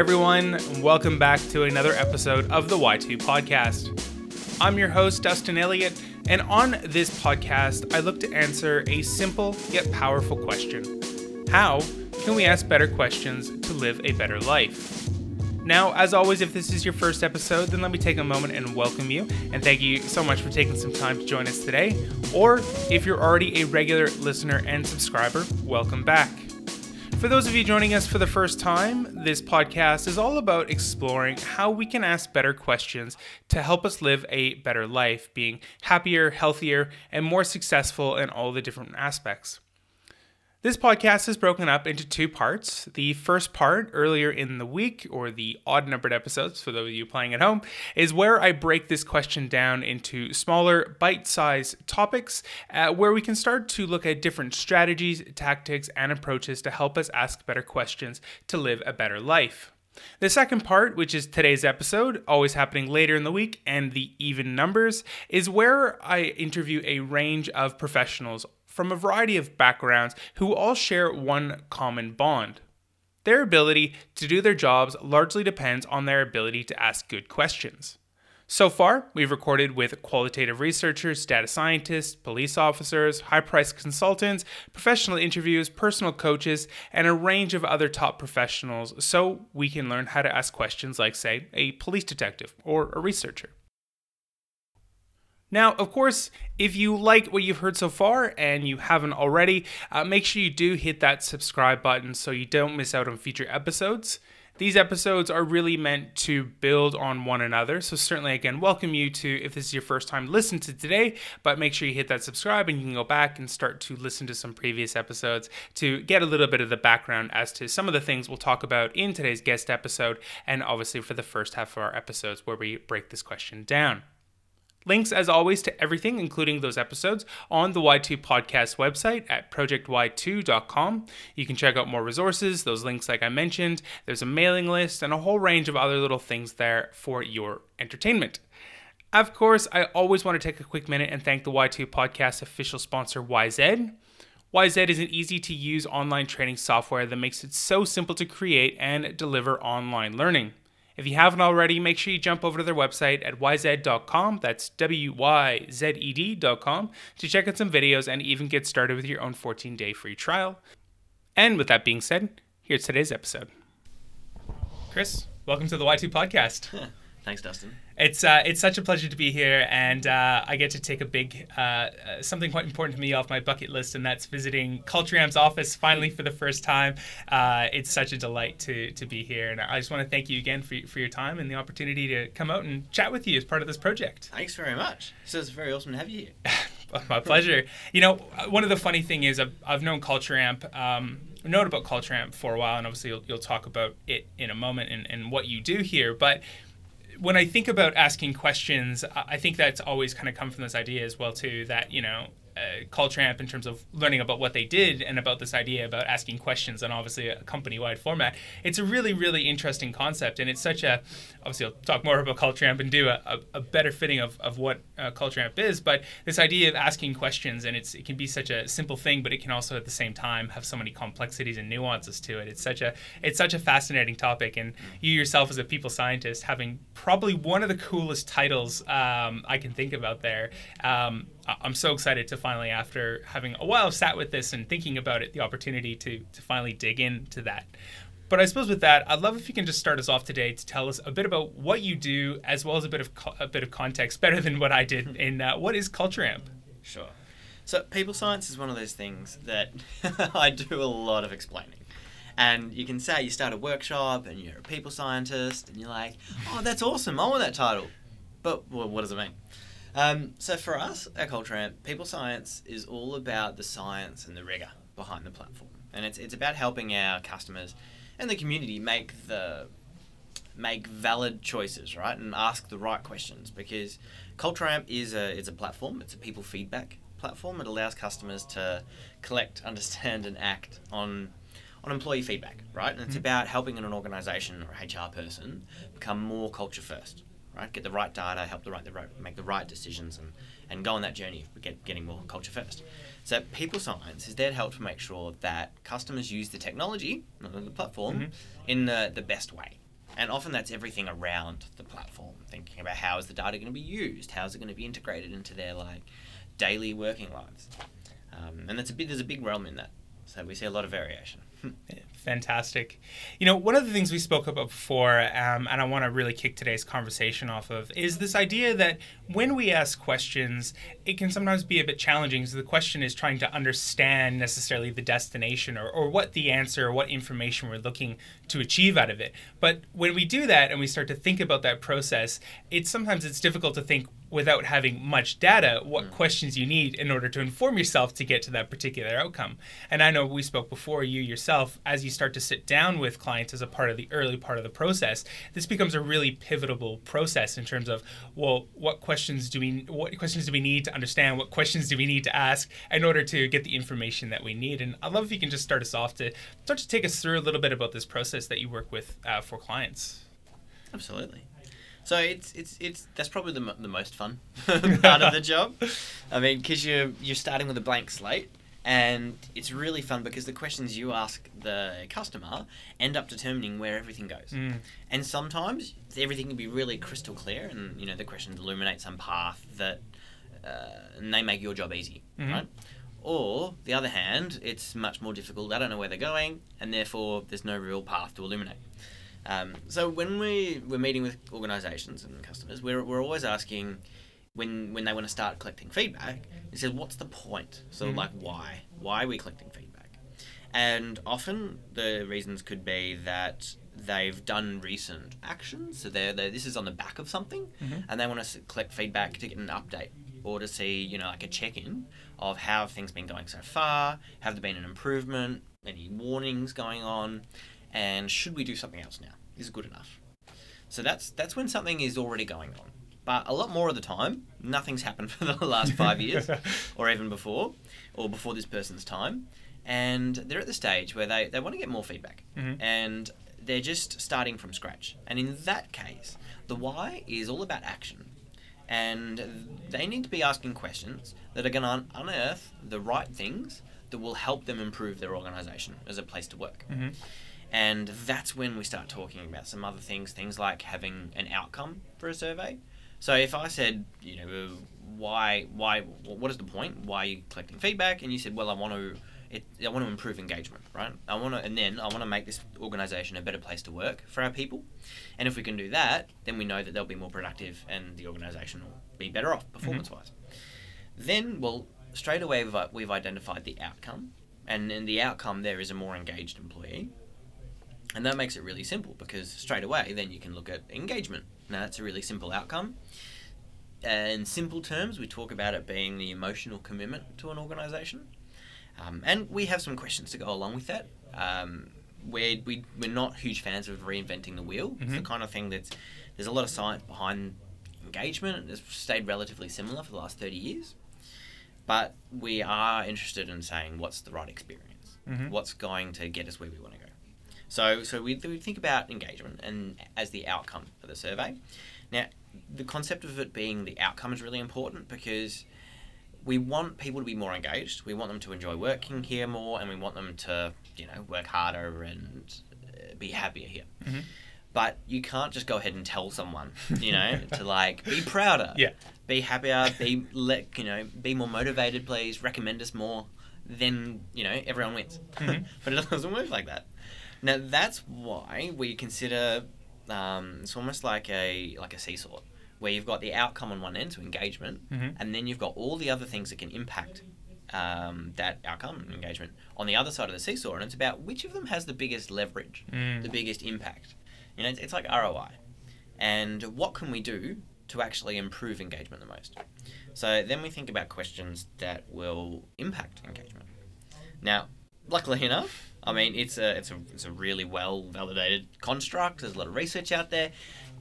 Everyone. and Welcome back to another episode of the Y2 podcast. I'm your host, Dustin Elliott, and on this podcast, I look to answer a simple yet powerful question How can we ask better questions to live a better life? Now, as always, if this is your first episode, then let me take a moment and welcome you. And thank you so much for taking some time to join us today. Or if you're already a regular listener and subscriber, welcome back. For those of you joining us for the first time, this podcast is all about exploring how we can ask better questions to help us live a better life, being happier, healthier, and more successful in all the different aspects. This podcast is broken up into two parts. The first part, earlier in the week, or the odd numbered episodes for those of you playing at home, is where I break this question down into smaller, bite sized topics uh, where we can start to look at different strategies, tactics, and approaches to help us ask better questions to live a better life. The second part, which is today's episode, always happening later in the week, and the even numbers, is where I interview a range of professionals from a variety of backgrounds who all share one common bond. Their ability to do their jobs largely depends on their ability to ask good questions. So far, we've recorded with qualitative researchers, data scientists, police officers, high priced consultants, professional interviews, personal coaches, and a range of other top professionals so we can learn how to ask questions like, say, a police detective or a researcher. Now, of course, if you like what you've heard so far and you haven't already, uh, make sure you do hit that subscribe button so you don't miss out on future episodes. These episodes are really meant to build on one another. So, certainly, again, welcome you to, if this is your first time, listen to today, but make sure you hit that subscribe and you can go back and start to listen to some previous episodes to get a little bit of the background as to some of the things we'll talk about in today's guest episode, and obviously for the first half of our episodes where we break this question down. Links, as always, to everything, including those episodes, on the Y2 podcast website at projecty2.com. You can check out more resources, those links, like I mentioned. There's a mailing list and a whole range of other little things there for your entertainment. Of course, I always want to take a quick minute and thank the Y2 podcast official sponsor, Wyzed. Wyzed is an easy to use online training software that makes it so simple to create and deliver online learning. If you haven't already, make sure you jump over to their website at wyzed.com. That's W Y Z E D.com to check out some videos and even get started with your own 14 day free trial. And with that being said, here's today's episode. Chris, welcome to the Y2 podcast. Thanks, Dustin. It's uh, it's such a pleasure to be here, and uh, I get to take a big uh, uh, something quite important to me off my bucket list, and that's visiting Culture Amp's office finally for the first time. Uh, it's such a delight to to be here, and I just want to thank you again for for your time and the opportunity to come out and chat with you as part of this project. Thanks very much. So it's very awesome to have you here. My pleasure. You know, one of the funny thing is I've, I've known Culture Amp. Um, known about Culture Amp for a while, and obviously you'll, you'll talk about it in a moment and, and what you do here, but when I think about asking questions, I think that's always kind of come from this idea as well too that you know uh, Culture Amp in terms of learning about what they did and about this idea about asking questions and obviously a company-wide format. It's a really, really interesting concept, and it's such a. Obviously, I'll talk more about Culture Amp and do a, a, a better fitting of, of what uh, Culture Amp is. But this idea of asking questions, and it's it can be such a simple thing, but it can also at the same time have so many complexities and nuances to it. It's such a it's such a fascinating topic, and you yourself as a people scientist having probably one of the coolest titles um, I can think about there. Um, I'm so excited to finally, after having a while sat with this and thinking about it, the opportunity to to finally dig into that. But I suppose with that, I'd love if you can just start us off today to tell us a bit about what you do, as well as a bit of co- a bit of context, better than what I did. In uh, what is Culture Amp? Sure. So people science is one of those things that I do a lot of explaining. And you can say you start a workshop and you're a people scientist and you're like, oh, that's awesome. I want that title. But well, what does it mean? Um, so for us at Culture Amp, people science is all about the science and the rigor behind the platform, and it's it's about helping our customers and the community make the make valid choices, right, and ask the right questions. Because Culture Amp is a it's a platform. It's a people feedback platform. It allows customers to collect, understand, and act on on employee feedback, right? And it's Mhm. about helping an organization or HR person become more culture first right? Get the right data, help the right, the right make the right decisions, and, and go on that journey of get, getting more culture first. So people science is there to help to make sure that customers use the technology, the platform, Mhm. in the, the best way. And often that's everything around the platform, thinking about how is the data going to be used, how is it going to be integrated into their like daily working lives, um, and that's a bit there's a big realm in that. So we see a lot of variation. Fantastic. You know, one of the things we spoke about before, um, and I want to really kick today's conversation off of, is this idea that when we ask questions, it can sometimes be a bit challenging. So the question is trying to understand necessarily the destination or, or what the answer or what information we're looking to achieve out of it. But when we do that and we start to think about that process, it's sometimes it's difficult to think without having much data what questions you need in order to inform yourself to get to that particular outcome. And I know we spoke before you yourself as you start to sit down with clients as a part of the early part of the process, this becomes a really pivotal process in terms of well, what questions do we what questions do we need to understand, what questions do we need to ask in order to get the information that we need. And I'd love if you can just start us off to start to take us through a little bit about this process that you work with uh, for clients. Absolutely. So it's it's it's that's probably the, mo- the most fun part of the job. I mean, because you're you're starting with a blank slate, and it's really fun because the questions you ask the customer end up determining where everything goes. Mm. And sometimes everything can be really crystal clear, and you know the questions illuminate some path that, uh, and they make your job easy, Mhm. right? Or the other hand, it's much more difficult. They don't know where they're going, and therefore there's no real path to illuminate. Um, so when we we're meeting with organisations and customers, we're, we're always asking when when they want to start collecting feedback. They said, "What's the point?" So Mhm. like, why? Why are we collecting feedback? And often the reasons could be that they've done recent actions. So they're, they this is on the back of something, Mhm. and they want to collect feedback to get an update or to see you know like a check in of how have things been going so far. Have there been an improvement? Any warnings going on? And should we do something else now? Is it good enough? So that's that's when something is already going on. But a lot more of the time, nothing's happened for the last five years, or even before, or before this person's time, and they're at the stage where they, they want to get more feedback, Mhm. and they're just starting from scratch. And in that case, the why is all about action, and they need to be asking questions that are going to unearth the right things that will help them improve their organisation as a place to work. Mhm. And that's when we start talking about some other things, things like having an outcome for a survey. So if I said, you know, uh, why, why, what is the point? Why are you collecting feedback? And you said, well, I want to, it, I want to improve engagement, right? I want to, and then I want to make this organisation a better place to work for our people. And if we can do that, then we know that they'll be more productive and the organisation will be better off mm-hmm. performance-wise. Then, well, straight away we've, we've identified the outcome, and in the outcome there is a more engaged employee. And that makes it really simple because straight away then you can look at engagement. Now that's a really simple outcome. In simple terms, we talk about it being the emotional commitment to an organisation. Um, and we have some questions to go along with that. Um, we're, we, we're not huge fans of reinventing the wheel. It's the Mhm. kind of thing that's, there's a lot of science behind engagement. It's stayed relatively similar for the last 30 years. But we are interested in saying what's the right experience? Mhm. What's going to get us where we want to go? So, so we, we think about engagement and as the outcome of the survey. Now, the concept of it being the outcome is really important because we want people to be more engaged. We want them to enjoy working here more, and we want them to, you know, work harder and uh, be happier here. Mhm. But you can't just go ahead and tell someone, you know, to like be prouder, Yeah. be happier, be let you know, be more motivated, please recommend us more. Then you know everyone wins. Mhm. but it doesn't work like that. Now that's why we consider um, it's almost like a like a seesaw, where you've got the outcome on one end, so engagement, Mhm. and then you've got all the other things that can impact um, that outcome engagement on the other side of the seesaw, and it's about which of them has the biggest leverage, Mm. the biggest impact. You know, it's, it's like ROI, and what can we do to actually improve engagement the most? So then we think about questions that will impact engagement. Now, luckily enough, I mean it's a it's a it's a really well validated construct. There's a lot of research out there.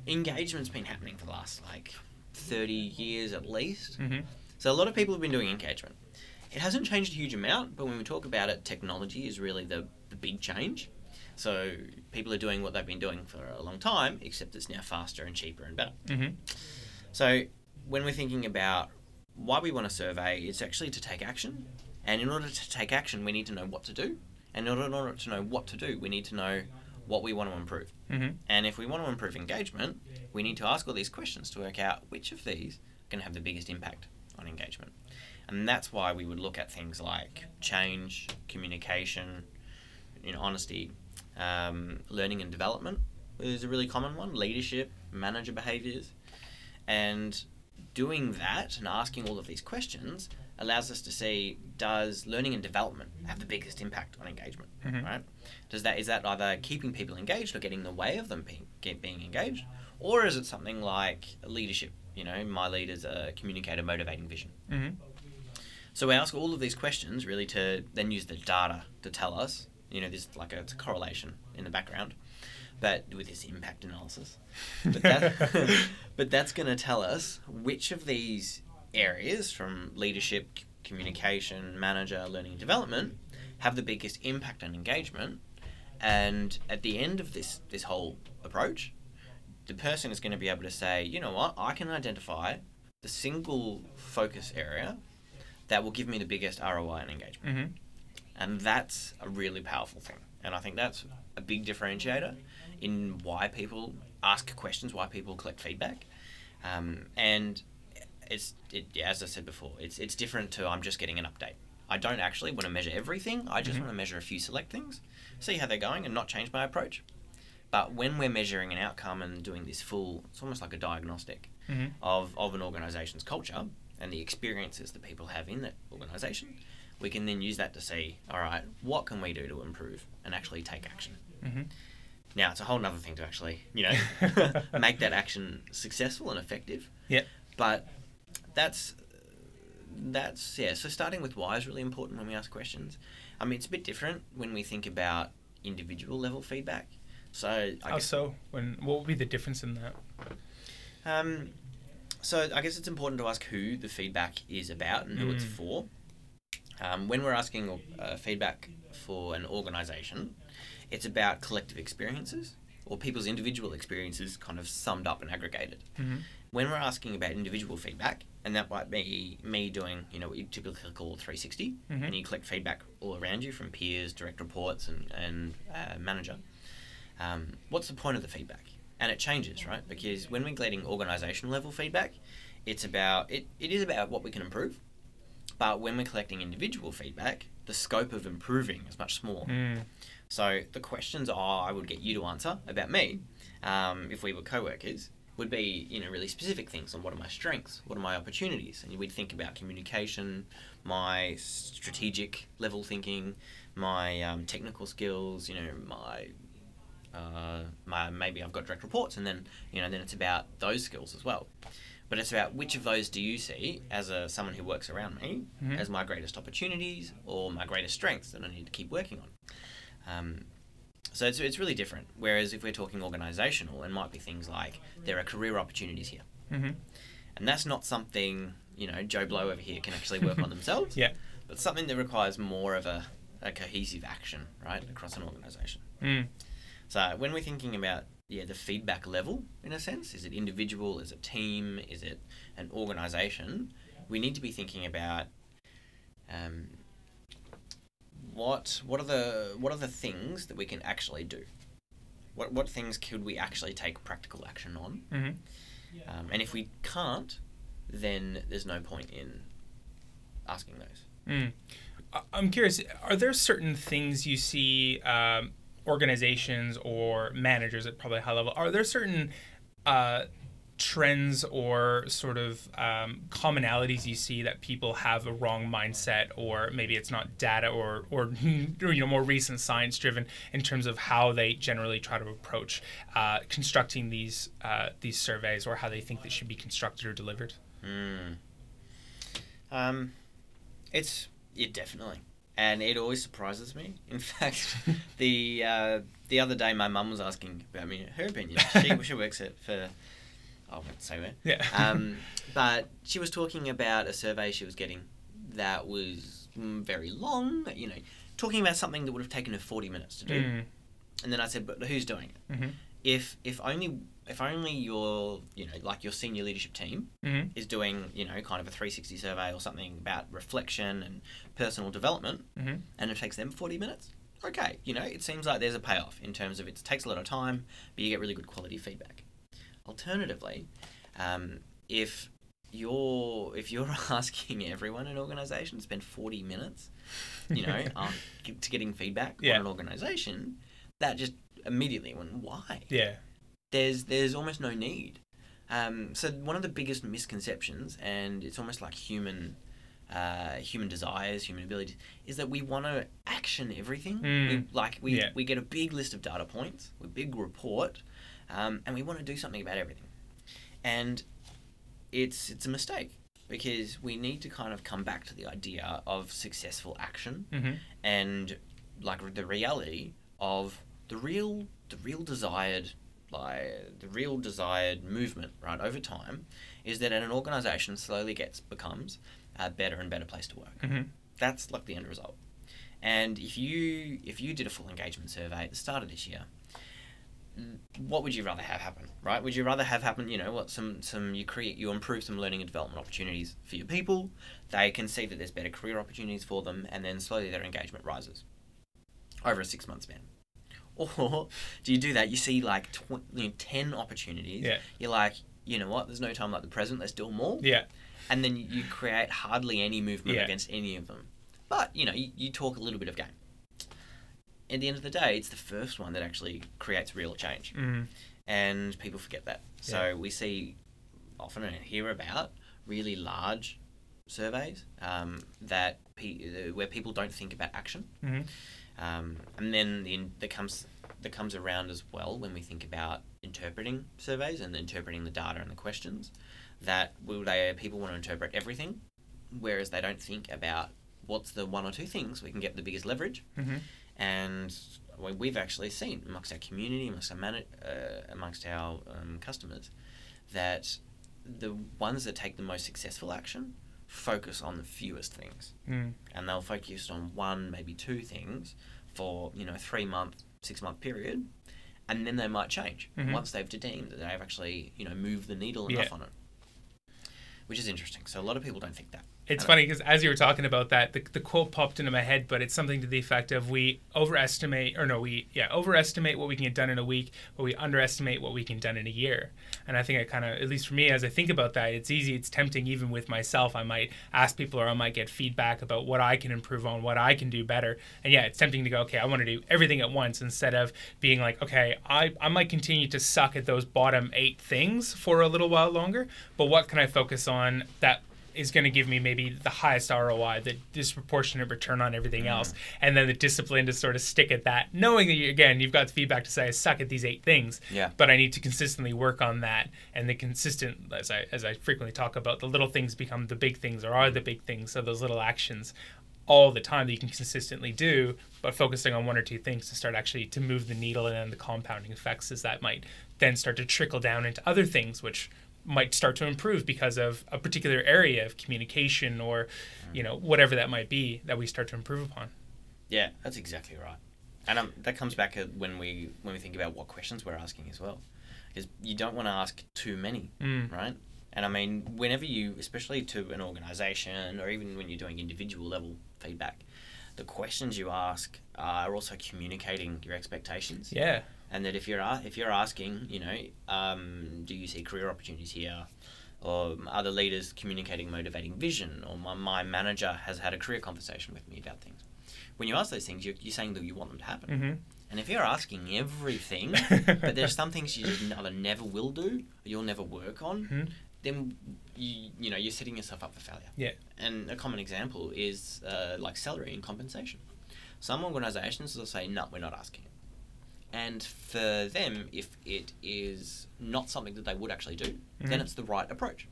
Engagement's been happening for the last like thirty years at least. Mhm. So a lot of people have been doing engagement. It hasn't changed a huge amount, but when we talk about it, technology is really the, the big change. So people are doing what they've been doing for a long time, except it's now faster and cheaper and better. Mm-hmm. So when we're thinking about why we want to survey, it's actually to take action. And in order to take action, we need to know what to do. And in order, to know what to do, we need to know what we want to improve. Mm-hmm. And if we want to improve engagement, we need to ask all these questions to work out which of these are going to have the biggest impact on engagement. And that's why we would look at things like change, communication, you know, honesty, um, learning and development is a really common one, leadership, manager behaviors. And doing that and asking all of these questions allows us to see does learning and development have the biggest impact on engagement, Mhm. right? Does that is that either keeping people engaged or getting in the way of them being being engaged, or is it something like leadership? You know, my leader's a communicator, motivating vision. Mm-hmm. So we ask all of these questions really to then use the data to tell us, you know, there's like a, it's a correlation in the background, but with this impact analysis. But, that, but that's going to tell us which of these areas from leadership, communication, manager, learning and development have the biggest impact on engagement. And at the end of this, this whole approach, the person is going to be able to say, you know what, I can identify the single focus area that will give me the biggest ROI and engagement. Mm-hmm. And that's a really powerful thing. And I think that's a big differentiator in why people ask questions, why people collect feedback. Um, and it's, it, yeah, as I said before, it's, it's different to I'm just getting an update. I don't actually want to measure everything. I just Mhm. want to measure a few select things, see how they're going, and not change my approach. But when we're measuring an outcome and doing this full, it's almost like a diagnostic Mm-hmm. of, of an organization's culture and the experiences that people have in that organization, we can then use that to see, all right, what can we do to improve and actually take action. Mm-hmm. Now, it's a whole other thing to actually, you know, make that action successful and effective. Yeah. But that's that's yeah. So starting with why is really important when we ask questions. I mean, it's a bit different when we think about individual level feedback. So I How guess so? When what would be the difference in that? Um, so I guess it's important to ask who the feedback is about and who it's Mm. for. Um, when we're asking uh, feedback for an organisation, it's about collective experiences or people's individual experiences, kind of summed up and aggregated. Mm-hmm. When we're asking about individual feedback, and that might be me doing, you know, what you typically call 360, Mhm. and you collect feedback all around you from peers, direct reports, and and uh, manager. Um, what's the point of the feedback? And it changes, right? Because when we're getting organizational level feedback, it's about it, it is about what we can improve. But when we're collecting individual feedback, the scope of improving is much smaller. Mm. So the questions are I would get you to answer about me, um, if we were co-workers, would be you know really specific things on what are my strengths, what are my opportunities, and we'd think about communication, my strategic level thinking, my um, technical skills, you know my. Uh, my maybe I've got direct reports, and then you know then it's about those skills as well. But it's about which of those do you see as a someone who works around me Mhm. as my greatest opportunities or my greatest strengths that I need to keep working on. Um, so it's, it's really different. Whereas if we're talking organisational, it might be things like there are career opportunities here, Mm-hmm. and that's not something you know Joe Blow over here can actually work on themselves. Yeah. but something that requires more of a, a cohesive action right across an organisation. Mm. So when we're thinking about yeah the feedback level in a sense, is it individual, is it team, is it an organisation? We need to be thinking about um, what what are the what are the things that we can actually do? What what things could we actually take practical action on? Mm-hmm. Um, and if we can't, then there's no point in asking those. Mm. I- I'm curious. Are there certain things you see um, organizations or managers at probably high level? Are there certain uh, trends or sort of um, commonalities you see that people have a wrong mindset, or maybe it's not data or or you know more recent science driven in terms of how they generally try to approach uh, constructing these uh, these surveys or how they think they should be constructed or delivered? Mm. Um, it's it definitely, and it always surprises me. In fact, the uh, the other day, my mum was asking about me her opinion. She she works at for I won't say where. Yeah. Um, but she was talking about a survey she was getting that was mm, very long. You know, talking about something that would have taken her forty minutes to do. Mm. and then I said, but who's doing it? Mhm. If if only if only your you know like your senior leadership team Mhm. is doing you know kind of a 360 survey or something about reflection and personal development, Mhm. and it takes them 40 minutes. Okay, you know it seems like there's a payoff in terms of it takes a lot of time, but you get really good quality feedback. Alternatively, um, if you're if you're asking everyone in an organization to spend 40 minutes you know um, get- to getting feedback Yeah. on an organization that just immediately went why Yeah. there's there's almost no need um, so one of the biggest misconceptions and it's almost like human uh, human desires human abilities is that we want to action everything we, Mm. like we, Yeah. we get a big list of data points a big report um, and we want to do something about everything and it's it's a mistake because we need to kind of come back to the idea of successful action Mhm. and like the reality of the real the real desired like the real desired movement right over time is that an organization slowly gets becomes a better and better place to work Mhm. that's like the end result and if you if you did a full engagement survey at the start of this year what would you rather have happen right would you rather have happen you know what some some you create you improve some learning and development opportunities for your people they can see that there's better career opportunities for them and then slowly their engagement rises over a six month span or do you do that you see like tw- you know, 10 opportunities Yeah. you're like you know what there's no time like the present let's do all Yeah. and then you create hardly any movement Yeah. against any of them. But you know, you, you talk a little bit of game. At the end of the day, it's the first one that actually creates real change, Mhm. and people forget that. So we see often and hear about really large surveys um, that pe- where people don't think about action, Mhm. um, and then the that comes that comes around as well when we think about interpreting surveys and interpreting the data and the questions. That will they people want to interpret everything, whereas they don't think about what's the one or two things we can get the biggest leverage. Mhm. And we- we've actually seen amongst our community, amongst our uh, amongst our um, customers, that the ones that take the most successful action focus on the fewest things Mm. and they'll focus on one, maybe two things for you know three month, six month period, and then they might change Mhm. once they've deemed that they've actually you know moved the needle enough Yeah. on it, which is interesting. So a lot of people don't think that. It's uh, funny because as you were talking about that, the, the quote popped into my head, but it's something to the effect of we overestimate, or no, we yeah overestimate what we can get done in a week, but we underestimate what we can get done in a year. And I think it kind of, at least for me, as I think about that, it's easy, it's tempting even with myself. I might ask people, or I might get feedback about what I can improve on, what I can do better. And yeah, it's tempting to go, okay, I want to do everything at once instead of being like, okay, I I might continue to suck at those bottom eight things for a little while longer, but what can I focus on that is going to give me maybe the highest ROI, the disproportionate return on everything mm-hmm. else, and then the discipline to sort of stick at that, knowing that you, again you've got the feedback to say I suck at these eight things, Yeah. but I need to consistently work on that, and the consistent, as I as I frequently talk about, the little things become the big things or are the big things, so those little actions all the time that you can consistently do, but focusing on one or two things to start actually to move the needle and then the compounding effects is that might then start to trickle down into other things which might start to improve because of a particular area of communication or you know whatever that might be that we start to improve upon Yeah, that's exactly right. And um, that comes back when we when we think about what questions we're asking as well, because you don't want to ask too many, Mm. right? And I mean, whenever you, especially to an organization or even when you're doing individual level feedback, the questions you ask are also communicating your expectations. yeah And that if you're if you're asking, you know, um, do you see career opportunities here, or other leaders communicating motivating vision, or my, my manager has had a career conversation with me about things. When you ask those things, you're, you're saying that you want them to happen. mm-hmm. And if you're asking everything, but there's some things you just either never will do, or you'll never work on, Mhm. then you you know you're setting yourself up for failure. Yeah. And a common example is uh, like salary and compensation. Some organisations will say, "No, we're not asking it." And for them, if it is not something that they would actually do, then Mhm. it's the right approach.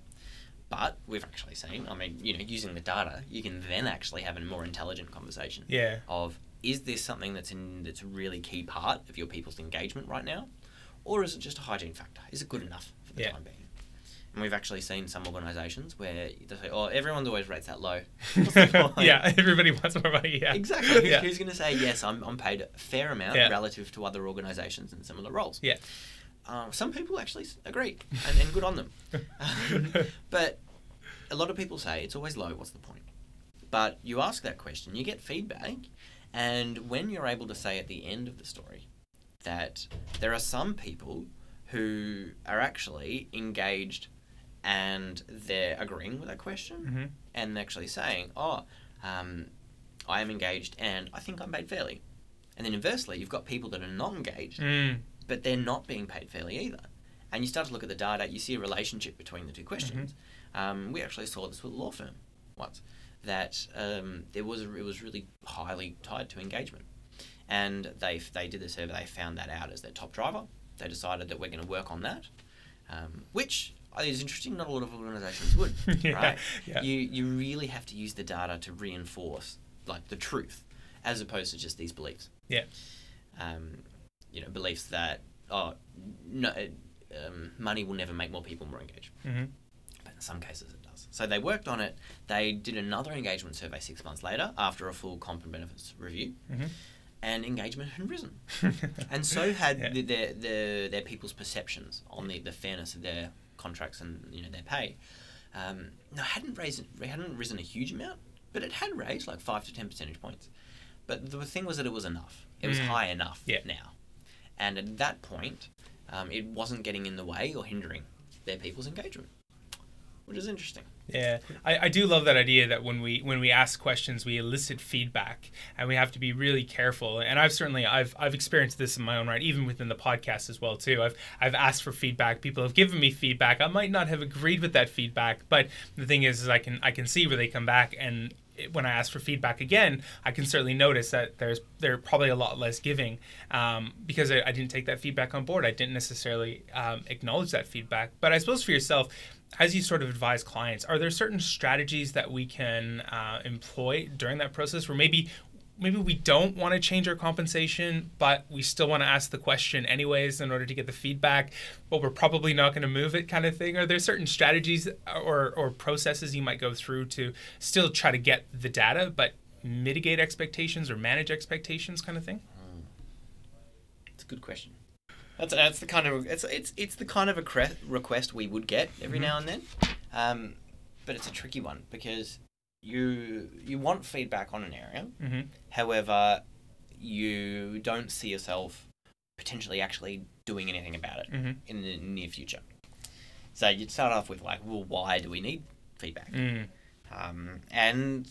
But we've actually seen, I mean, you know, using the data, you can then actually have a more intelligent conversation yeah of is this something that's in that's a really key part of your people's engagement right now, or is it just a hygiene factor? Is it good enough for the Yeah. time being? And we've actually seen some organisations where they say, "Oh, everyone always rates that low." What's the point? yeah, everybody wants more money. Yeah, Exactly. Who, Yeah. Who's going to say yes? I'm, I'm paid a fair amount Yeah. relative to other organisations in similar roles. Yeah. Um, some people actually agree, and, and good on them. Um, but a lot of people say it's always low. What's the point? But you ask that question, you get feedback, and when you're able to say at the end of the story that there are some people who are actually engaged and they're agreeing with that question hmm and actually saying, "Oh, um, I am engaged and I think I'm paid fairly," and then inversely, you've got people that are not engaged Mm. but they're not being paid fairly either. And you start to look at the data, you see a relationship between the two questions. Um, we actually saw this with a law firm once that um, there was it was really highly tied to engagement, and they they did the survey. They found that out as their top driver. They decided that we're going to work on that, um, which is interesting. Not a lot of organisations would, Yeah, right? yeah. You you really have to use the data to reinforce like the truth, as opposed to just these beliefs Yeah. um, you know, beliefs that oh, no, um, money will never make more people more engaged. hmm But in some cases, it does. So they worked on it. They did another engagement survey six months later after a full comp and benefits review, hmm and engagement had risen. And so had Yeah. the, their, their their people's perceptions on the, the fairness of their contracts and you know their pay. Um, no, it hadn't raised it hadn't risen a huge amount, but it had raised like five to ten percentage points. But the thing was that it was enough. It was Mm. high enough Yeah. now, and at that point, um, it wasn't getting in the way or hindering their people's engagement, which is interesting. Yeah, I, I do love that idea that when we when we ask questions, we elicit feedback, and we have to be really careful. And I've certainly I've I've experienced this in my own right, even within the podcast as well too. I've I've asked for feedback. People have given me feedback. I might not have agreed with that feedback, but the thing is, is I can I can see where they come back and. When I ask for feedback again, I can certainly notice that there's they're probably a lot less giving um, because I, I didn't take that feedback on board. I didn't necessarily um, acknowledge that feedback. But I suppose for yourself, as you sort of advise clients, are there certain strategies that we can uh, employ during that process where maybe maybe we don't want to change our compensation, but we still want to ask the question anyways in order to get the feedback, but we're probably not going to move it kind of thing? Are there certain strategies or, or processes you might go through to still try to get the data, but mitigate expectations or manage expectations kind of thing? It's a good question. That's that's the kind of it's it's it's the kind of a cre- request we would get every Mhm. now and then, um, but it's a tricky one because you you want feedback on an area. Mm-hmm. However, you don't see yourself potentially actually doing anything about it Mm-hmm. in the near future. So you'd start off with like, well, why do we need feedback? Mm. Um, and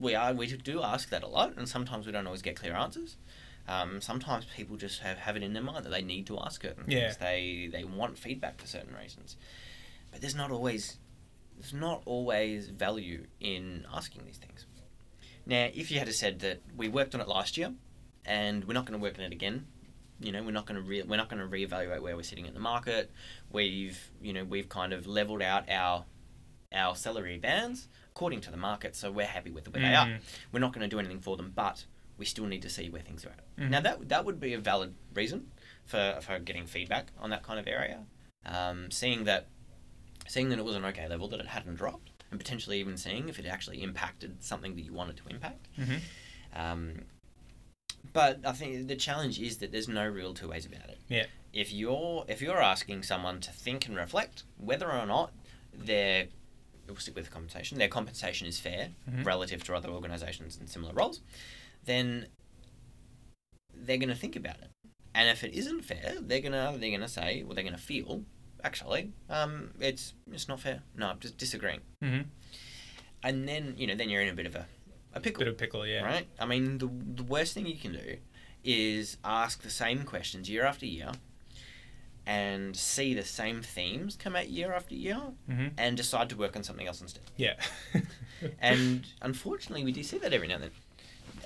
we are we do ask that a lot, and sometimes we don't always get clear answers. Um, sometimes people just have, have it in their mind that they need to ask certain things. Yeah. They they want feedback for certain reasons, but there's not always there's not always value in asking these things. Now, if you had said that we worked on it last year, and we're not going to work on it again, you know, we're not going to re- we're not going to reevaluate where we're sitting in the market. We've you know we've kind of leveled out our our salary bands according to the market, so we're happy with the where they are. Mm. We're not going to do anything for them, but we still need to see where things are at. Mhm. Now that that would be a valid reason for for getting feedback on that kind of area. Um, seeing that seeing that it was an okay level, that it hadn't dropped, and potentially even seeing if it actually impacted something that you wanted to impact. Mm-hmm. Um, but I think the challenge is that there's no real two ways about it. Yeah. If you're if you're asking someone to think and reflect whether or not their we'll stick with compensation, their compensation is fair Mhm. relative to other organisations in similar roles, then they're going to think about it. And if it isn't fair, they're gonna they're gonna say, well, they're gonna feel, actually, um, it's it's not fair. No, I'm just disagreeing. Mm-hmm. And then you know, then you're in a bit of a, a pickle. Bit of pickle, yeah. Right? I mean, the, the worst thing you can do is ask the same questions year after year and see the same themes come out year after year Mm-hmm. and decide to work on something else instead. Yeah. And unfortunately, we do see that every now and then.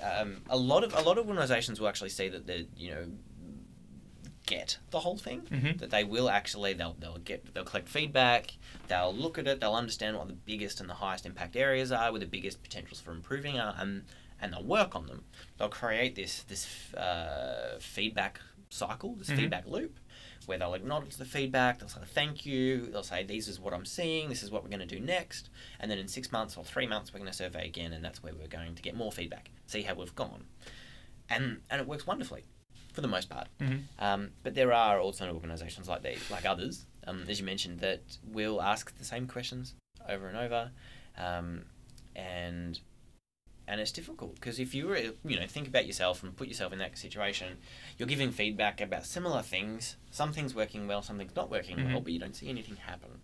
Um, a lot of a lot of organisations will actually see that they you know get the whole thing Mhm. that they will actually they'll they'll get they'll collect feedback they'll look at it they'll understand what the biggest and the highest impact areas are where the biggest potentials for improving are and and they'll work on them they'll create this this uh, feedback cycle this Mhm. feedback loop where they'll acknowledge the feedback, they'll say thank you, they'll say this is what I'm seeing, this is what we're going to do next, and then in six months or three months we're going to survey again, and that's where we're going to get more feedback, see how we've gone, and and it works wonderfully, for the most part. Mhm. Um, but there are also organisations like these, like others, um, as you mentioned, that will ask the same questions over and over, um, and and it's difficult because if you were you know think about yourself and put yourself in that situation you're giving feedback about similar things some things working well some things not working well Mhm. but you don't see anything happen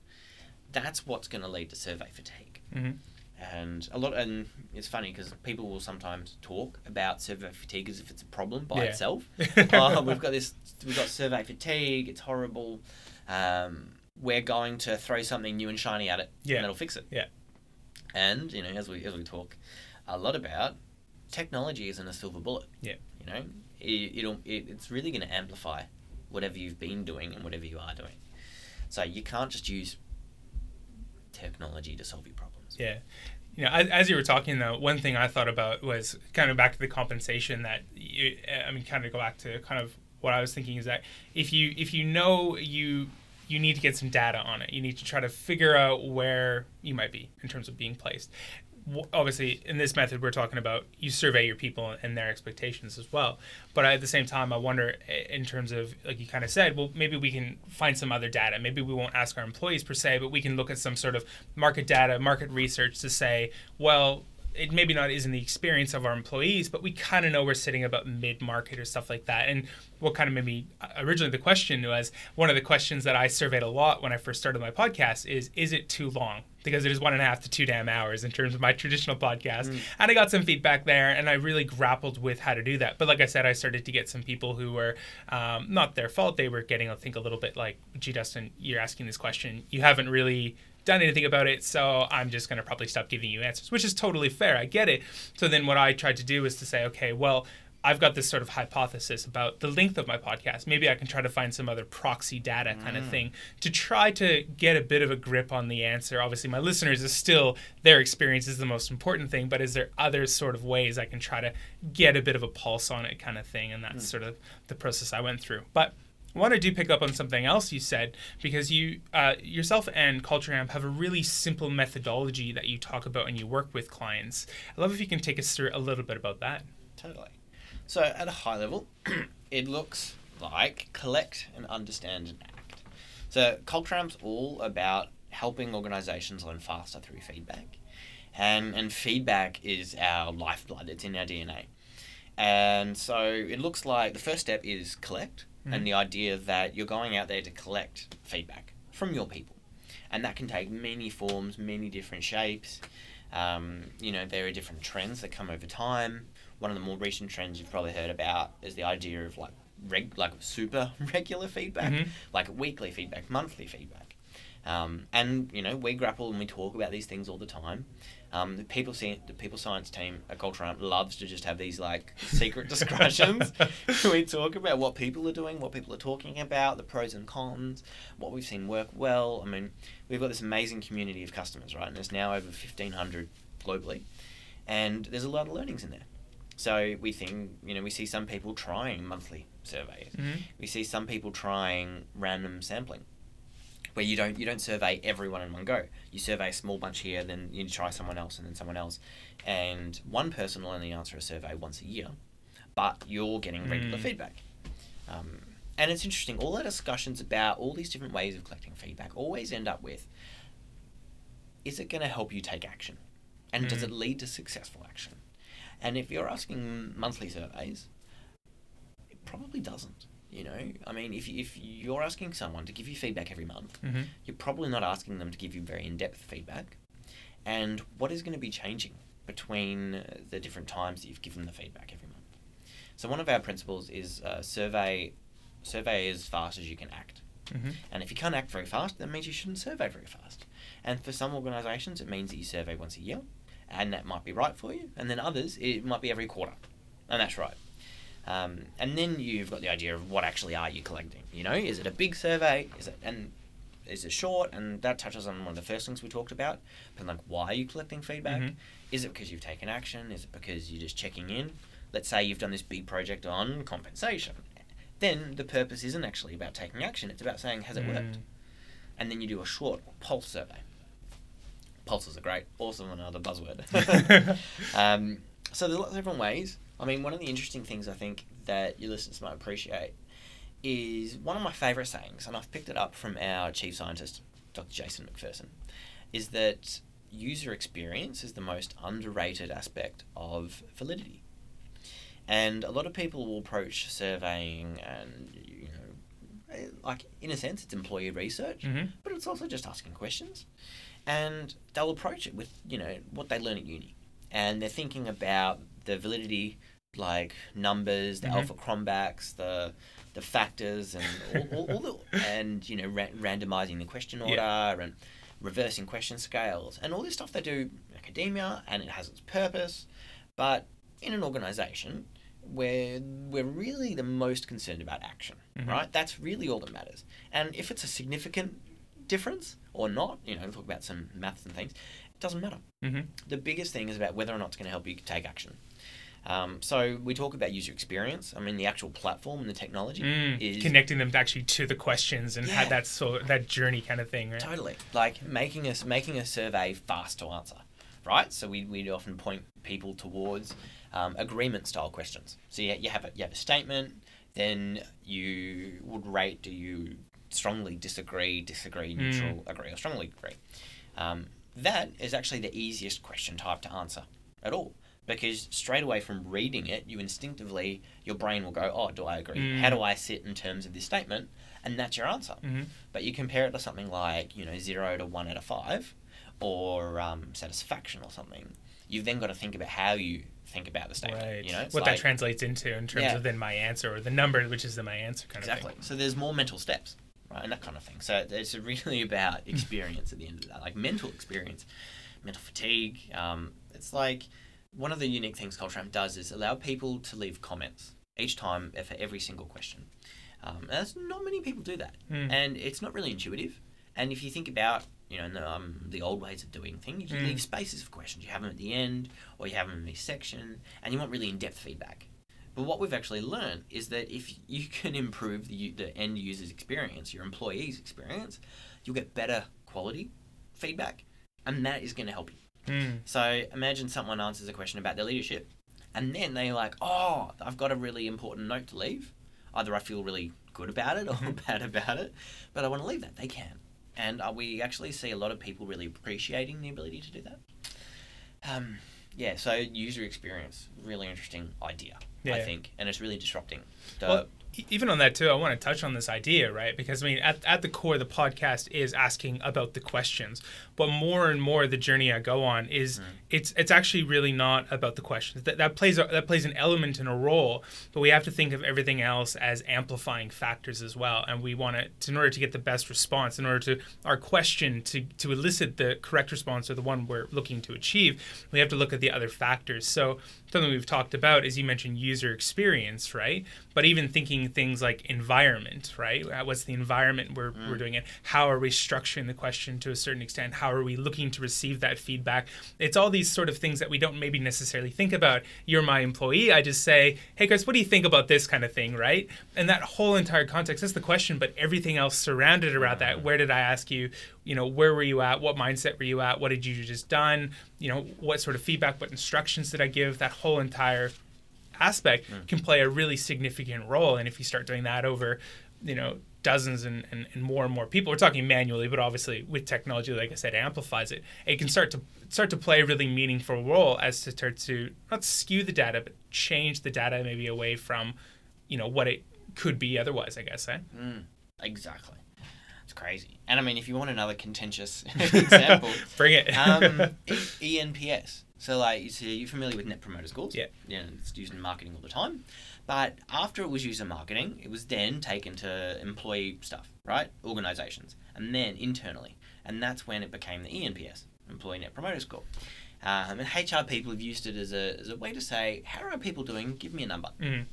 that's what's going to lead to survey fatigue Mhm. and a lot and it's funny because people will sometimes talk about survey fatigue as if it's a problem by Yeah. itself oh we've got this we've got survey fatigue it's horrible um, we're going to throw something new and shiny at it Yeah. and it'll fix it Yeah. and you know as we as we talk a lot about technology isn't a silver bullet Yeah. you know it, it'll it, it's really going to amplify whatever you've been doing and whatever you are doing so you can't just use technology to solve your problems Yeah. You know, as, as you were talking though, one thing I thought about was kind of back to the compensation that you, uh, I mean, kind of go back to kind of what I was thinking is that if you if you know you you need to get some data on it, you need to try to figure out where you might be in terms of being placed. Obviously, in this method, we're talking about you survey your people and their expectations as well. But at the same time, I wonder, in terms of like you kind of said, well, maybe we can find some other data. Maybe we won't ask our employees per se, but we can look at some sort of market data, market research to say, well, it maybe not isn't the experience of our employees, but we kind of know we're sitting about mid market or stuff like that. And what kind of made me originally the question was one of the questions that I surveyed a lot when I first started my podcast is is it too long? Because it is one and a half to two damn hours in terms of my traditional podcast. And I got some feedback there and I really grappled with how to do that. But like I said, I started to get some people who were um, not their fault. They were getting, I think, a little bit like, gee, Dustin, you're asking this question. You haven't really done anything about it, so I'm just going to probably stop giving you answers, which is totally fair. I get it. So then what I tried to do was to say, okay, well, I've got this sort of hypothesis about the length of my podcast. Maybe I can try to find some other proxy data kind of mm. thing to try to get a bit of a grip on the answer. Obviously, my listeners is still their experience is the most important thing, but is there other sort of ways I can try to get a bit of a pulse on it kind of thing? And that's mm. sort of the process I went through. But want to do pick up on something else you said because you uh, yourself and Culture Amp have a really simple methodology that you talk about and you work with clients. I love if you can take us through a little bit about that. Totally. So at a high level, it looks like collect and understand and act. So Culture Amp's all about helping organizations learn faster through feedback. And and feedback is our lifeblood, it's in our DNA. And so it looks like the first step is collect and the idea that you're going out there to collect feedback from your people. And that can take many forms, many different shapes. Um, you know, there are different trends that come over time. One of the more recent trends you've probably heard about is the idea of like reg- like super regular feedback, Mhm. like weekly feedback, monthly feedback. Um, and you know, we grapple and we talk about these things all the time. Um, the people see the people science team at Culture Amp loves to just have these like secret discussions. we talk about what people are doing, what people are talking about, the pros and cons, what we've seen work well. I mean, we've got this amazing community of customers, right? And there's now over fifteen hundred globally, and there's a lot of learnings in there. So we think, you know, we see some people trying monthly surveys. Mhm. We see some people trying random sampling, where you don't you don't survey everyone in one go. You survey a small bunch here, then you try someone else, and then someone else, and one person will only answer a survey once a year, but you're getting regular Mm. feedback. Um, and it's interesting. All our discussions about all these different ways of collecting feedback always end up with: Is it going to help you take action, and does Mm. it lead to successful action? And if you're asking monthly surveys, it probably doesn't. You know, I mean, if if you're asking someone to give you feedback every month, Mhm. you're probably not asking them to give you very in-depth feedback. And what is going to be changing between uh, the different times that you've given the feedback every month? So one of our principles is uh, survey survey as fast as you can act. Mhm. And if you can't act very fast, that means you shouldn't survey very fast. And for some organisations, it means that you survey once a year, and that might be right for you. And then others, it might be every quarter, and that's right. Um, and then you've got the idea of what actually are you collecting? You know, is it a big survey? Is it and is it short? And that touches on one of the first things we talked about. But like, why are you collecting feedback? Mhm. Is it because you've taken action? Is it because you're just checking in? Let's say you've done this big project on compensation. then the purpose isn't actually about taking action. It's about saying, has it worked? Mm. And then you do a short pulse survey. Pulses are great. Awesome, another buzzword. um, so there's lots of different ways. I mean, one of the interesting things I think that your listeners might appreciate is one of my favourite sayings, and I've picked it up from our chief scientist, Dr. Jason McPherson, is that user experience is the most underrated aspect of validity. And a lot of people will approach surveying and, you know, eh, like in a sense, it's employee research, Mhm. but it's also just asking questions. And they'll approach it with, you know, what they learn at uni. And they're thinking about the validity, like numbers, the Mhm. alpha Cronbach's, the the factors, and all, all, all the, and you know, ra- randomizing the question order and reversing question scales, and all this stuff they do in academia, and it has its purpose. But in an organization, where we're really the most concerned about action, Mhm. right? That's really all that matters. And if it's a significant difference or not, you know, talk about some maths and things, it doesn't matter. Mhm. The biggest thing is about whether or not it's going to help you take action. Um, so we talk about user experience. I mean, the actual platform and the technology Mm. is Connecting them actually to the questions and Yeah. had that so that journey kind of thing, right? Totally. Like making us making a survey fast to answer, right? So we we'd often point people towards um, agreement style questions. So you, you have a you have a statement, then you would rate do you strongly disagree, disagree, neutral, agree, or strongly agree. Um, that is actually the easiest question type to answer at all. Because straight away from reading it, you instinctively, your brain will go, Oh, do I agree? Mm. How do I sit in terms of this statement? And that's your answer. hmm But you compare it to something like, you know, zero to one out of five, or um, satisfaction or something. You've then got to think about how you think about the statement. Right. You know, what like- that translates into in terms Yeah. of then my answer or the number, which is then my answer kind exactly. of thing. So there's more mental steps, right, and that kind of thing. So it's really about experience at the end of that, like mental experience, mental fatigue. Um, it's like one of the unique things Culture Amp does is allow people to leave comments each time for every single question. Um, and that's not many people do that, Mm. and it's not really intuitive. And if you think about you know the, um, the old ways of doing things, you Mm. leave spaces for questions. You have them at the end, or you have them in this section, and you want really in-depth feedback. But what we've actually learned is that if you can improve the, the end user's experience, your employee's experience, you'll get better quality feedback, and that is going to help you. Mm. So imagine someone answers a question about their leadership, and then they're like, "Oh, I've got a really important note to leave. Either I feel really good about it or Mhm. bad about it, but I want to leave that." They can, and uh, we actually see a lot of people really appreciating the ability to do that. Um, yeah, so user experience, really interesting idea, I think, and it's really disrupting. The, Well, even on that too, I want to touch on this idea, right? Because I mean, at, at the core, the podcast is asking about the questions, but more and more the journey I go on is hmm. it's it's actually really not about the questions. That that plays a, that plays an element and a role, but we have to think of everything else as amplifying factors as well. And we want to, in order to get the best response, in order to our question to to elicit the correct response or the one we're looking to achieve, we have to look at the other factors. So something we've talked about is you mentioned user experience, right? But even thinking things like environment, right? What's the environment we're, we're hmm. doing it? How are we structuring the question to a certain extent? How are we looking to receive that feedback? It's all these sort of things that we don't maybe necessarily think about. You're my employee. I just say, hey, Chris, what do you think about this kind of thing, right? And that whole entire context, that's the question, but everything else surrounded around that. Where did I ask you? You know, where were you at? What mindset were you at? What did you just done? You know, what sort of feedback, what instructions did I give? That whole entire aspect can play a really significant role. And if you start doing that over, you know, dozens and, and, and more and more people, we're talking manually, but obviously with technology, like I said, amplifies it. It can start to start to play a really meaningful role as to start to not skew the data, but change the data maybe away from, you know, what it could be otherwise. I guess. Eh? Mm, exactly. It's crazy. And I mean, if you want another contentious example, Bring it. um, ENPS. So, like, so you're familiar with Net Promoter Scores? Yeah. Yeah, it's used in marketing all the time. But after it was used in marketing, it was then taken to employee stuff, right? Organizations, and then internally. And that's when it became the ENPS, Employee Net Promoter Score. Um, and HR people have used it as a, as a way to say, how are people doing? Give me a number. Mhm.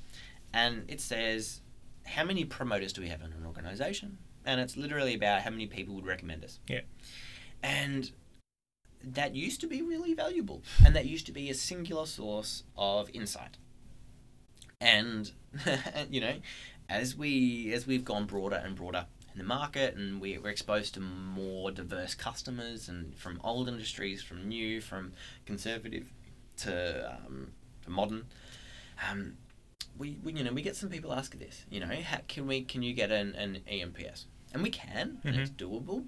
And it says, how many promoters do we have in an organization? And it's literally about how many people would recommend us. Yeah. And that used to be really valuable. And that used to be a singular source of insight. And, you know, as we as we've gone broader and broader in the market, and we, we're exposed to more diverse customers, and from old industries, from new, from conservative to um, to modern. Um, we, we you know we get some people ask this. You know, how can we can you get an, an ENPS? And we can, and it's doable,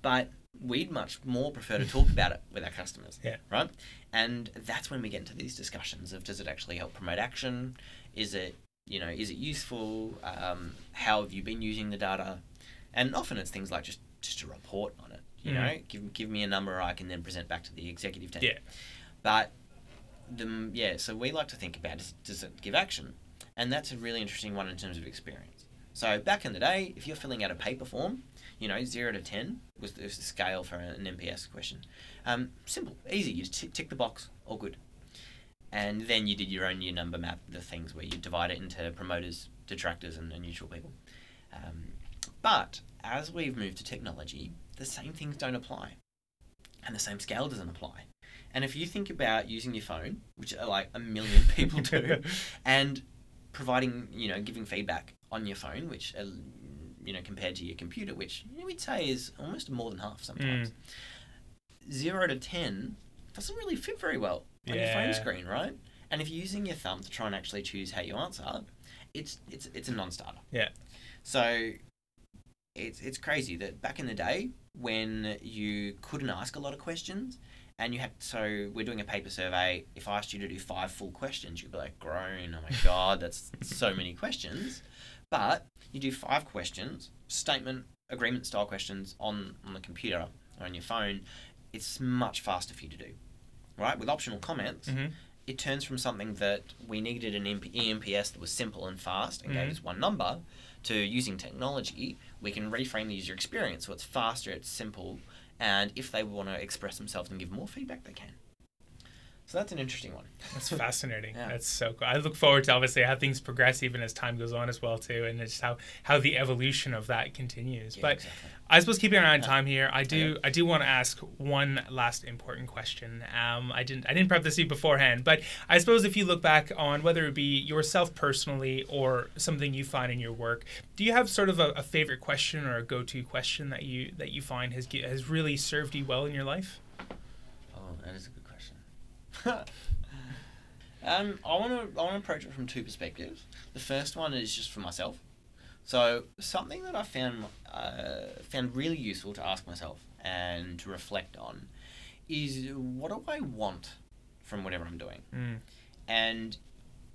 but we'd much more prefer to talk about it with our customers. Yeah. Right. And that's when we get into these discussions of does it actually help promote action? Is it you know is it useful? Um, how have you been using the data? And often it's things like just just a report on it. You Mhm. know, give give me a number I can then present back to the executive team. Yeah. But the yeah, so we like to think about is does it give action, and that's a really interesting one in terms of experience. So back in the day, if you're filling out a paper form, you know zero to ten was the, scale for an NPS question. Um, simple, easy. You just tick the box, all good. And then you did your own year number map, the things where you divide it into promoters, detractors, and, neutral people. Um, but as we've moved to technology, the same things don't apply, and the same scale doesn't apply. And if you think about using your phone, which are like a million people do, and providing, you know, giving feedback on your phone, which, uh, you know, compared to your computer, which you know, we'd say is almost more than half sometimes. Zero to ten doesn't really fit very well on your phone screen, right? And if you're using your thumb to try and actually choose how you answer, it's it's it's a non-starter. Yeah. So it's it's crazy that back in the day when you couldn't ask a lot of questions and you had so we're doing a paper survey if i asked you to do five full questions you'd be like groan oh my god that's so many questions but you do five questions statement agreement style questions on on the computer or on your phone it's much faster for you to do right with optional comments hmm it turns from something that we needed an ENPS that was simple and fast and Mhm. gave us one number to using technology, we can reframe the user experience so it's faster, it's simple, and if they want to express themselves and give more feedback, they can. So that's an interesting one. That's fascinating. Yeah. That's so cool. I look forward to obviously how things progress even as time goes on as well too, and just how how the evolution of that continues. Yeah, but exactly. I suppose keeping an eye on time here, I do I do want to ask one last important question. Um, I didn't I didn't prep this beforehand, but I suppose if you look back on whether it be yourself personally or something you find in your work, do you have sort of a, a favorite question or a go to question that you that you find has has really served you well in your life? Oh, that is a good question. um, I want to I want to approach it from two perspectives. The first one is just for myself. So something that I found uh, found really useful to ask myself and to reflect on is what do I want from whatever I'm doing, Mm. and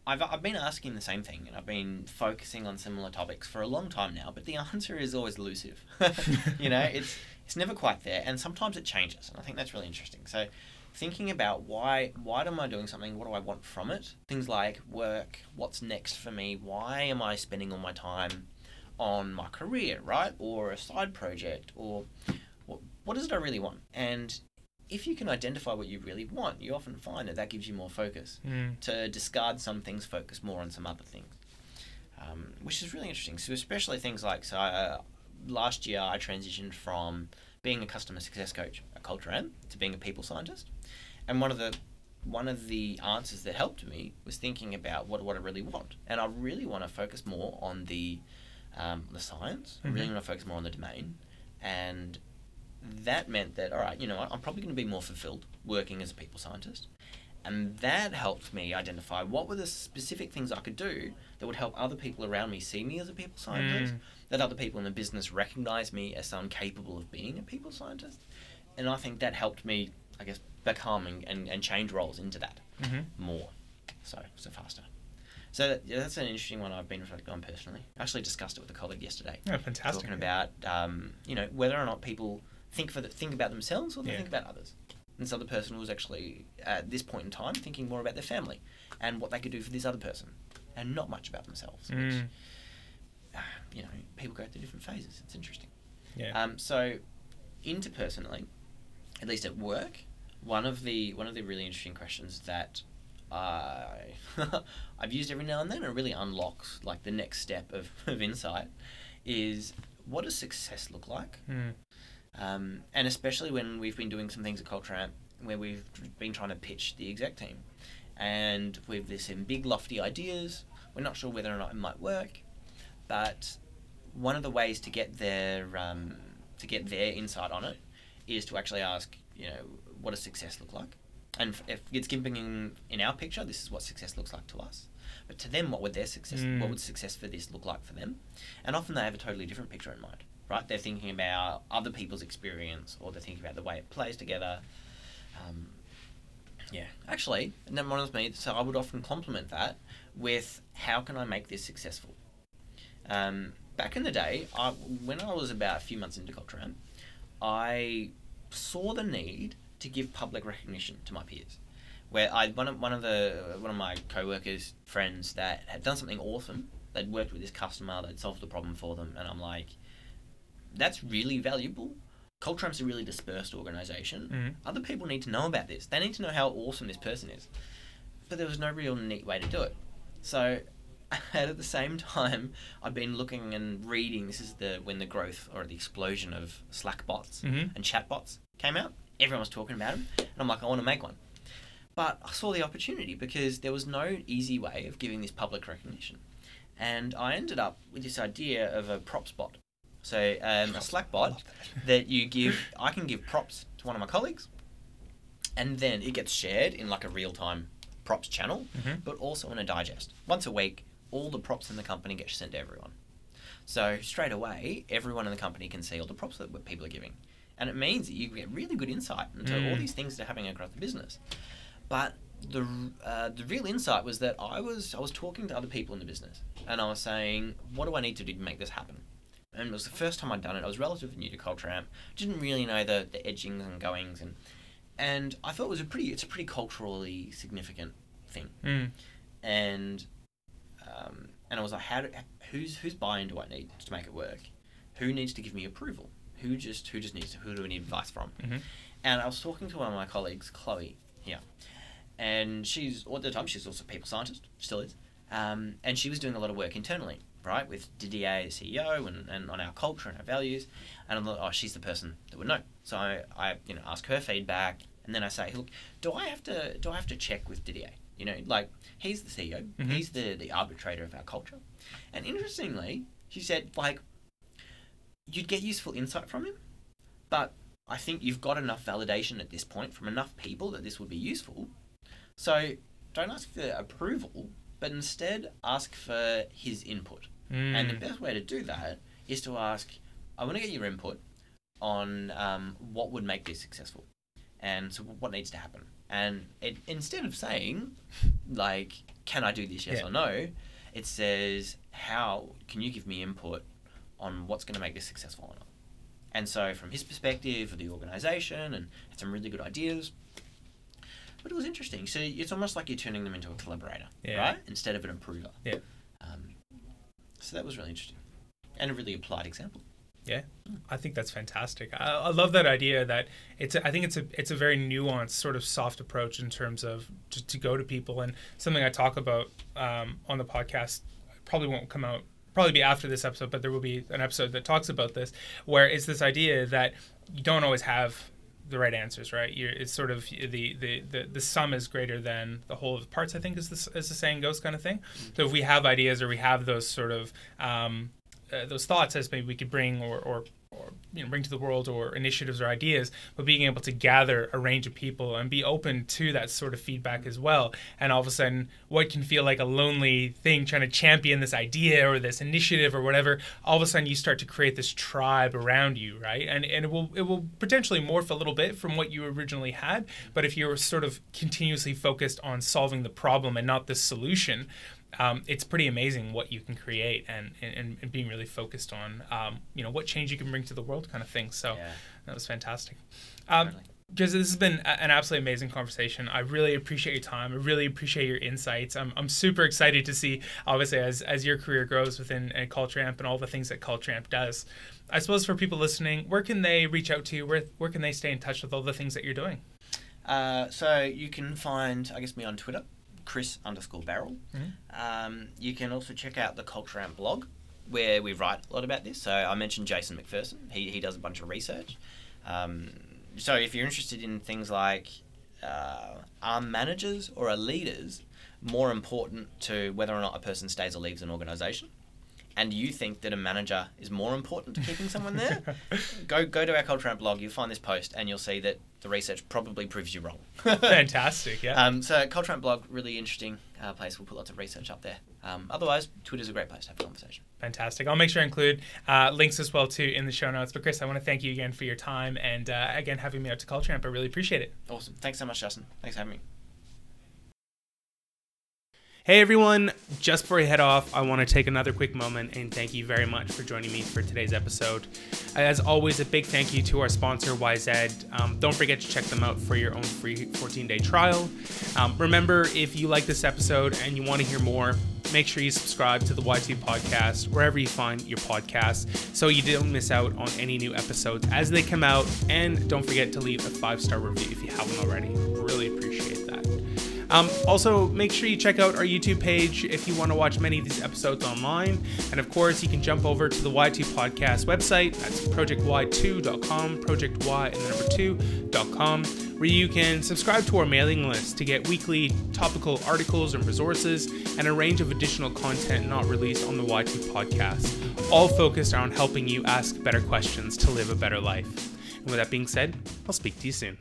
I've I've been asking the same thing and I've been focusing on similar topics for a long time now, but the answer is always elusive. you know, it's it's never quite there, and sometimes it changes, and I think that's really interesting. So, thinking about why why am I doing something? What do I want from it? Things like work, what's next for me? Why am I spending all my time on my career, right, or a side project, or what what is it I really want? And if you can identify what you really want, you often find that that gives you more focus Mm. to discard some things, focus more on some other things, um, which is really interesting. So, especially things like so. Uh, last year, I transitioned from being a customer success coach at Culture Amp to being a people scientist, and one of the one of the answers that helped me was thinking about what what I really want, and I really want to focus more on the um, the science. I really want to focus more on the domain, and that meant that all right, you know, what, I'm probably going to be more fulfilled working as a people scientist. And that helped me identify what were the specific things I could do that would help other people around me see me as a people scientist, Mm. that other people in the business recognize me as someone capable of being a people scientist. And I think that helped me, I guess, become and, and, and change roles into that hmm more. So, so faster. So that, yeah, that's an interesting one I've been reflecting on personally. I actually discussed it with a colleague yesterday Yeah, fantastic. talking about um, you know whether or not people think for the, think about themselves or they Yeah. think about others. And this other person was actually at this point in time thinking more about their family and what they could do for this other person, and not much about themselves. Which Mm. uh, you know people go through different phases. It's interesting. Yeah. Um, so interpersonally, at least at work, one of the one of the really interesting questions that I I've used every now and then and really unlocks like the next step of, of insight is what does success look like? Mm. Um, and especially when we've been doing some things at Culture Amp where we've been trying to pitch the exec team. And we've this in big lofty ideas. We're not sure whether or not it might work. but one of the ways to get their um, to get their insight on it is to actually ask, you know, what does success look like? And if it's giving in, in our picture, this is what success looks like to us. But to them, what would their success? Mm. What would success for this look like for them? And often they have a totally different picture in mind, right? They're thinking about other people's experience, or they're thinking about the way it plays together. Um, yeah, actually, and then one of me. So I would often complement that with how can I make this successful. Um, back in the day, I, when I was about a few months into Culture I saw the need to give public recognition to my peers. Where I one of one of the one of my co-workers friends that had done something awesome. They'd worked with this customer. They'd solved the problem for them, and I'm like, that's really valuable. Culture Amp's a really dispersed organization. Mhm. Other people need to know about this. They need to know how awesome this person is. But there was no real neat way to do it. So and at the same time, I've been looking and reading. This is the when the growth or the explosion of Slack bots Mhm. and chat bots came out. Everyone was talking about them, and I'm like, I want to make one. But I saw the opportunity because there was no easy way of giving this public recognition, and I ended up with this idea of a props bot. So um, a Slack bot that you give, I can give props to one of my colleagues, and then it gets shared in like a real time props channel, Mhm. but also in a digest. Once a week, all the props in the company get sent to everyone. So straight away, everyone in the company can see all the props that people are giving, and it means that you get really good insight into all Mm. these things that are happening across the business. But the uh, the real insight was that I was I was talking to other people in the business, and I was saying, what do I need to do to make this happen? And it was the first time I'd done it. I was relatively new to Culture Amp, didn't really know the the edgings and goings, and and I thought it was a pretty it's a pretty culturally significant thing Mm. and um, and I was like, how do, who's whose buy-in do I need to make it work? Who needs to give me approval? Who just who just needs who do we need advice from? Mhm. And I was talking to one of my colleagues, Chloe, here, and she's at the time she's also a people scientist, still is, um, and she was doing a lot of work internally, right, with Didier, the CEO, and, and on our culture and our values, and I'm like, oh, she's the person that would know. So I, I you know ask her feedback, and then I say, look, do I have to do I have to check with Didier? You know, like he's the CEO, Mhm. he's the the arbitrator of our culture, and interestingly, she said like you'd get useful insight from him, but I think you've got enough validation at this point from enough people that this would be useful. So don't ask for approval, but instead ask for his input. And the Mm. best way to do that is to ask, I want to get your input on um, what would make this successful, and so what needs to happen. And it, instead of saying, like, can I do this, yes Yeah. or no, it says, how can you give me input on what's going to make this successful or not? And so, from his perspective of the organization, and had some really good ideas. But it was interesting. So it's almost like you're turning them into a collaborator, Yeah. right? Instead of an approver. Yeah. Um, so that was really interesting, and a really applied example. Yeah, I think that's fantastic. I, I love that idea that it's. A, I think it's a it's a very nuanced sort of soft approach in terms of to, to go to people and something I talk about um, on the podcast probably won't come out probably be after this episode, but there will be an episode that talks about this where it's this idea that you don't always have the right answers, right? You're, it's sort of the, the, the, the sum is greater than the whole of the parts, I think, is the, as the saying goes, kind of thing. So if we have ideas or we have those sort of um, uh, those thoughts as maybe we could bring or, or or you know bring to the world or initiatives or ideas, but being able to gather a range of people and be open to that sort of feedback as well. And all of a sudden, what can feel like a lonely thing trying to champion this idea or this initiative or whatever, all of a sudden you start to create this tribe around you, right? And and it will it will potentially morph a little bit from what you originally had, but if you're sort of continuously focused on solving the problem and not the solution, um, it's pretty amazing what you can create and, and, and being really focused on um, you know what change you can bring to the world kind of thing so Yeah. that was fantastic um, because this has been an absolutely amazing conversation. I really appreciate your time. I really appreciate your insights. I'm, I'm super excited to see, obviously, as, as your career grows within uh, Culture Amp and all the things that Culture Amp does. I suppose for people listening, where can they reach out to you? Where, where can they stay in touch with all the things that you're doing? Uh, so you can find, I guess, me on Twitter, Chris underscore Barrel. Mhm. Um, you can also check out the Culture Amp blog, where we write a lot about this. So I mentioned Jason McPherson. He, he does a bunch of research. Um, so if you're interested in things like uh, are managers or are leaders more important to whether or not a person stays or leaves an organization? And you think that a manager is more important to keeping someone there, go go to our Culture Amp blog. You'll find this post, and you'll see that the research probably proves you wrong. Fantastic, yeah. Um, so Culture Amp blog, really interesting uh, place. We'll put lots of research up there. Um, otherwise, Twitter's a great place to have a conversation. Fantastic. I'll make sure I include uh, links as well too in the show notes. But Chris, I want to thank you again for your time and uh, again having me out to Culture Amp. I really appreciate it. Awesome. Thanks so much, Justin. Thanks for having me. Hey everyone, just before I head off, I want to take another quick moment and thank you very much for joining me for today's episode. As always, a big thank you to our sponsor, Wyzed. Um, don't forget to check them out for your own free 14 day trial. Um, remember, if you like this episode and you want to hear more, make sure you subscribe to the Y2 podcast wherever you find your podcasts so you don't miss out on any new episodes as they come out. And don't forget to leave a five star review if you haven't already. Really appreciate that. Um, also, make sure you check out our YouTube page if you want to watch many of these episodes online. And of course, you can jump over to the Y2 Podcast website. That's projecty2.com, project Y and the number 2.com, where you can subscribe to our mailing list to get weekly topical articles and resources and a range of additional content not released on the Y2 Podcast, all focused on helping you ask better questions to live a better life. And with that being said, I'll speak to you soon.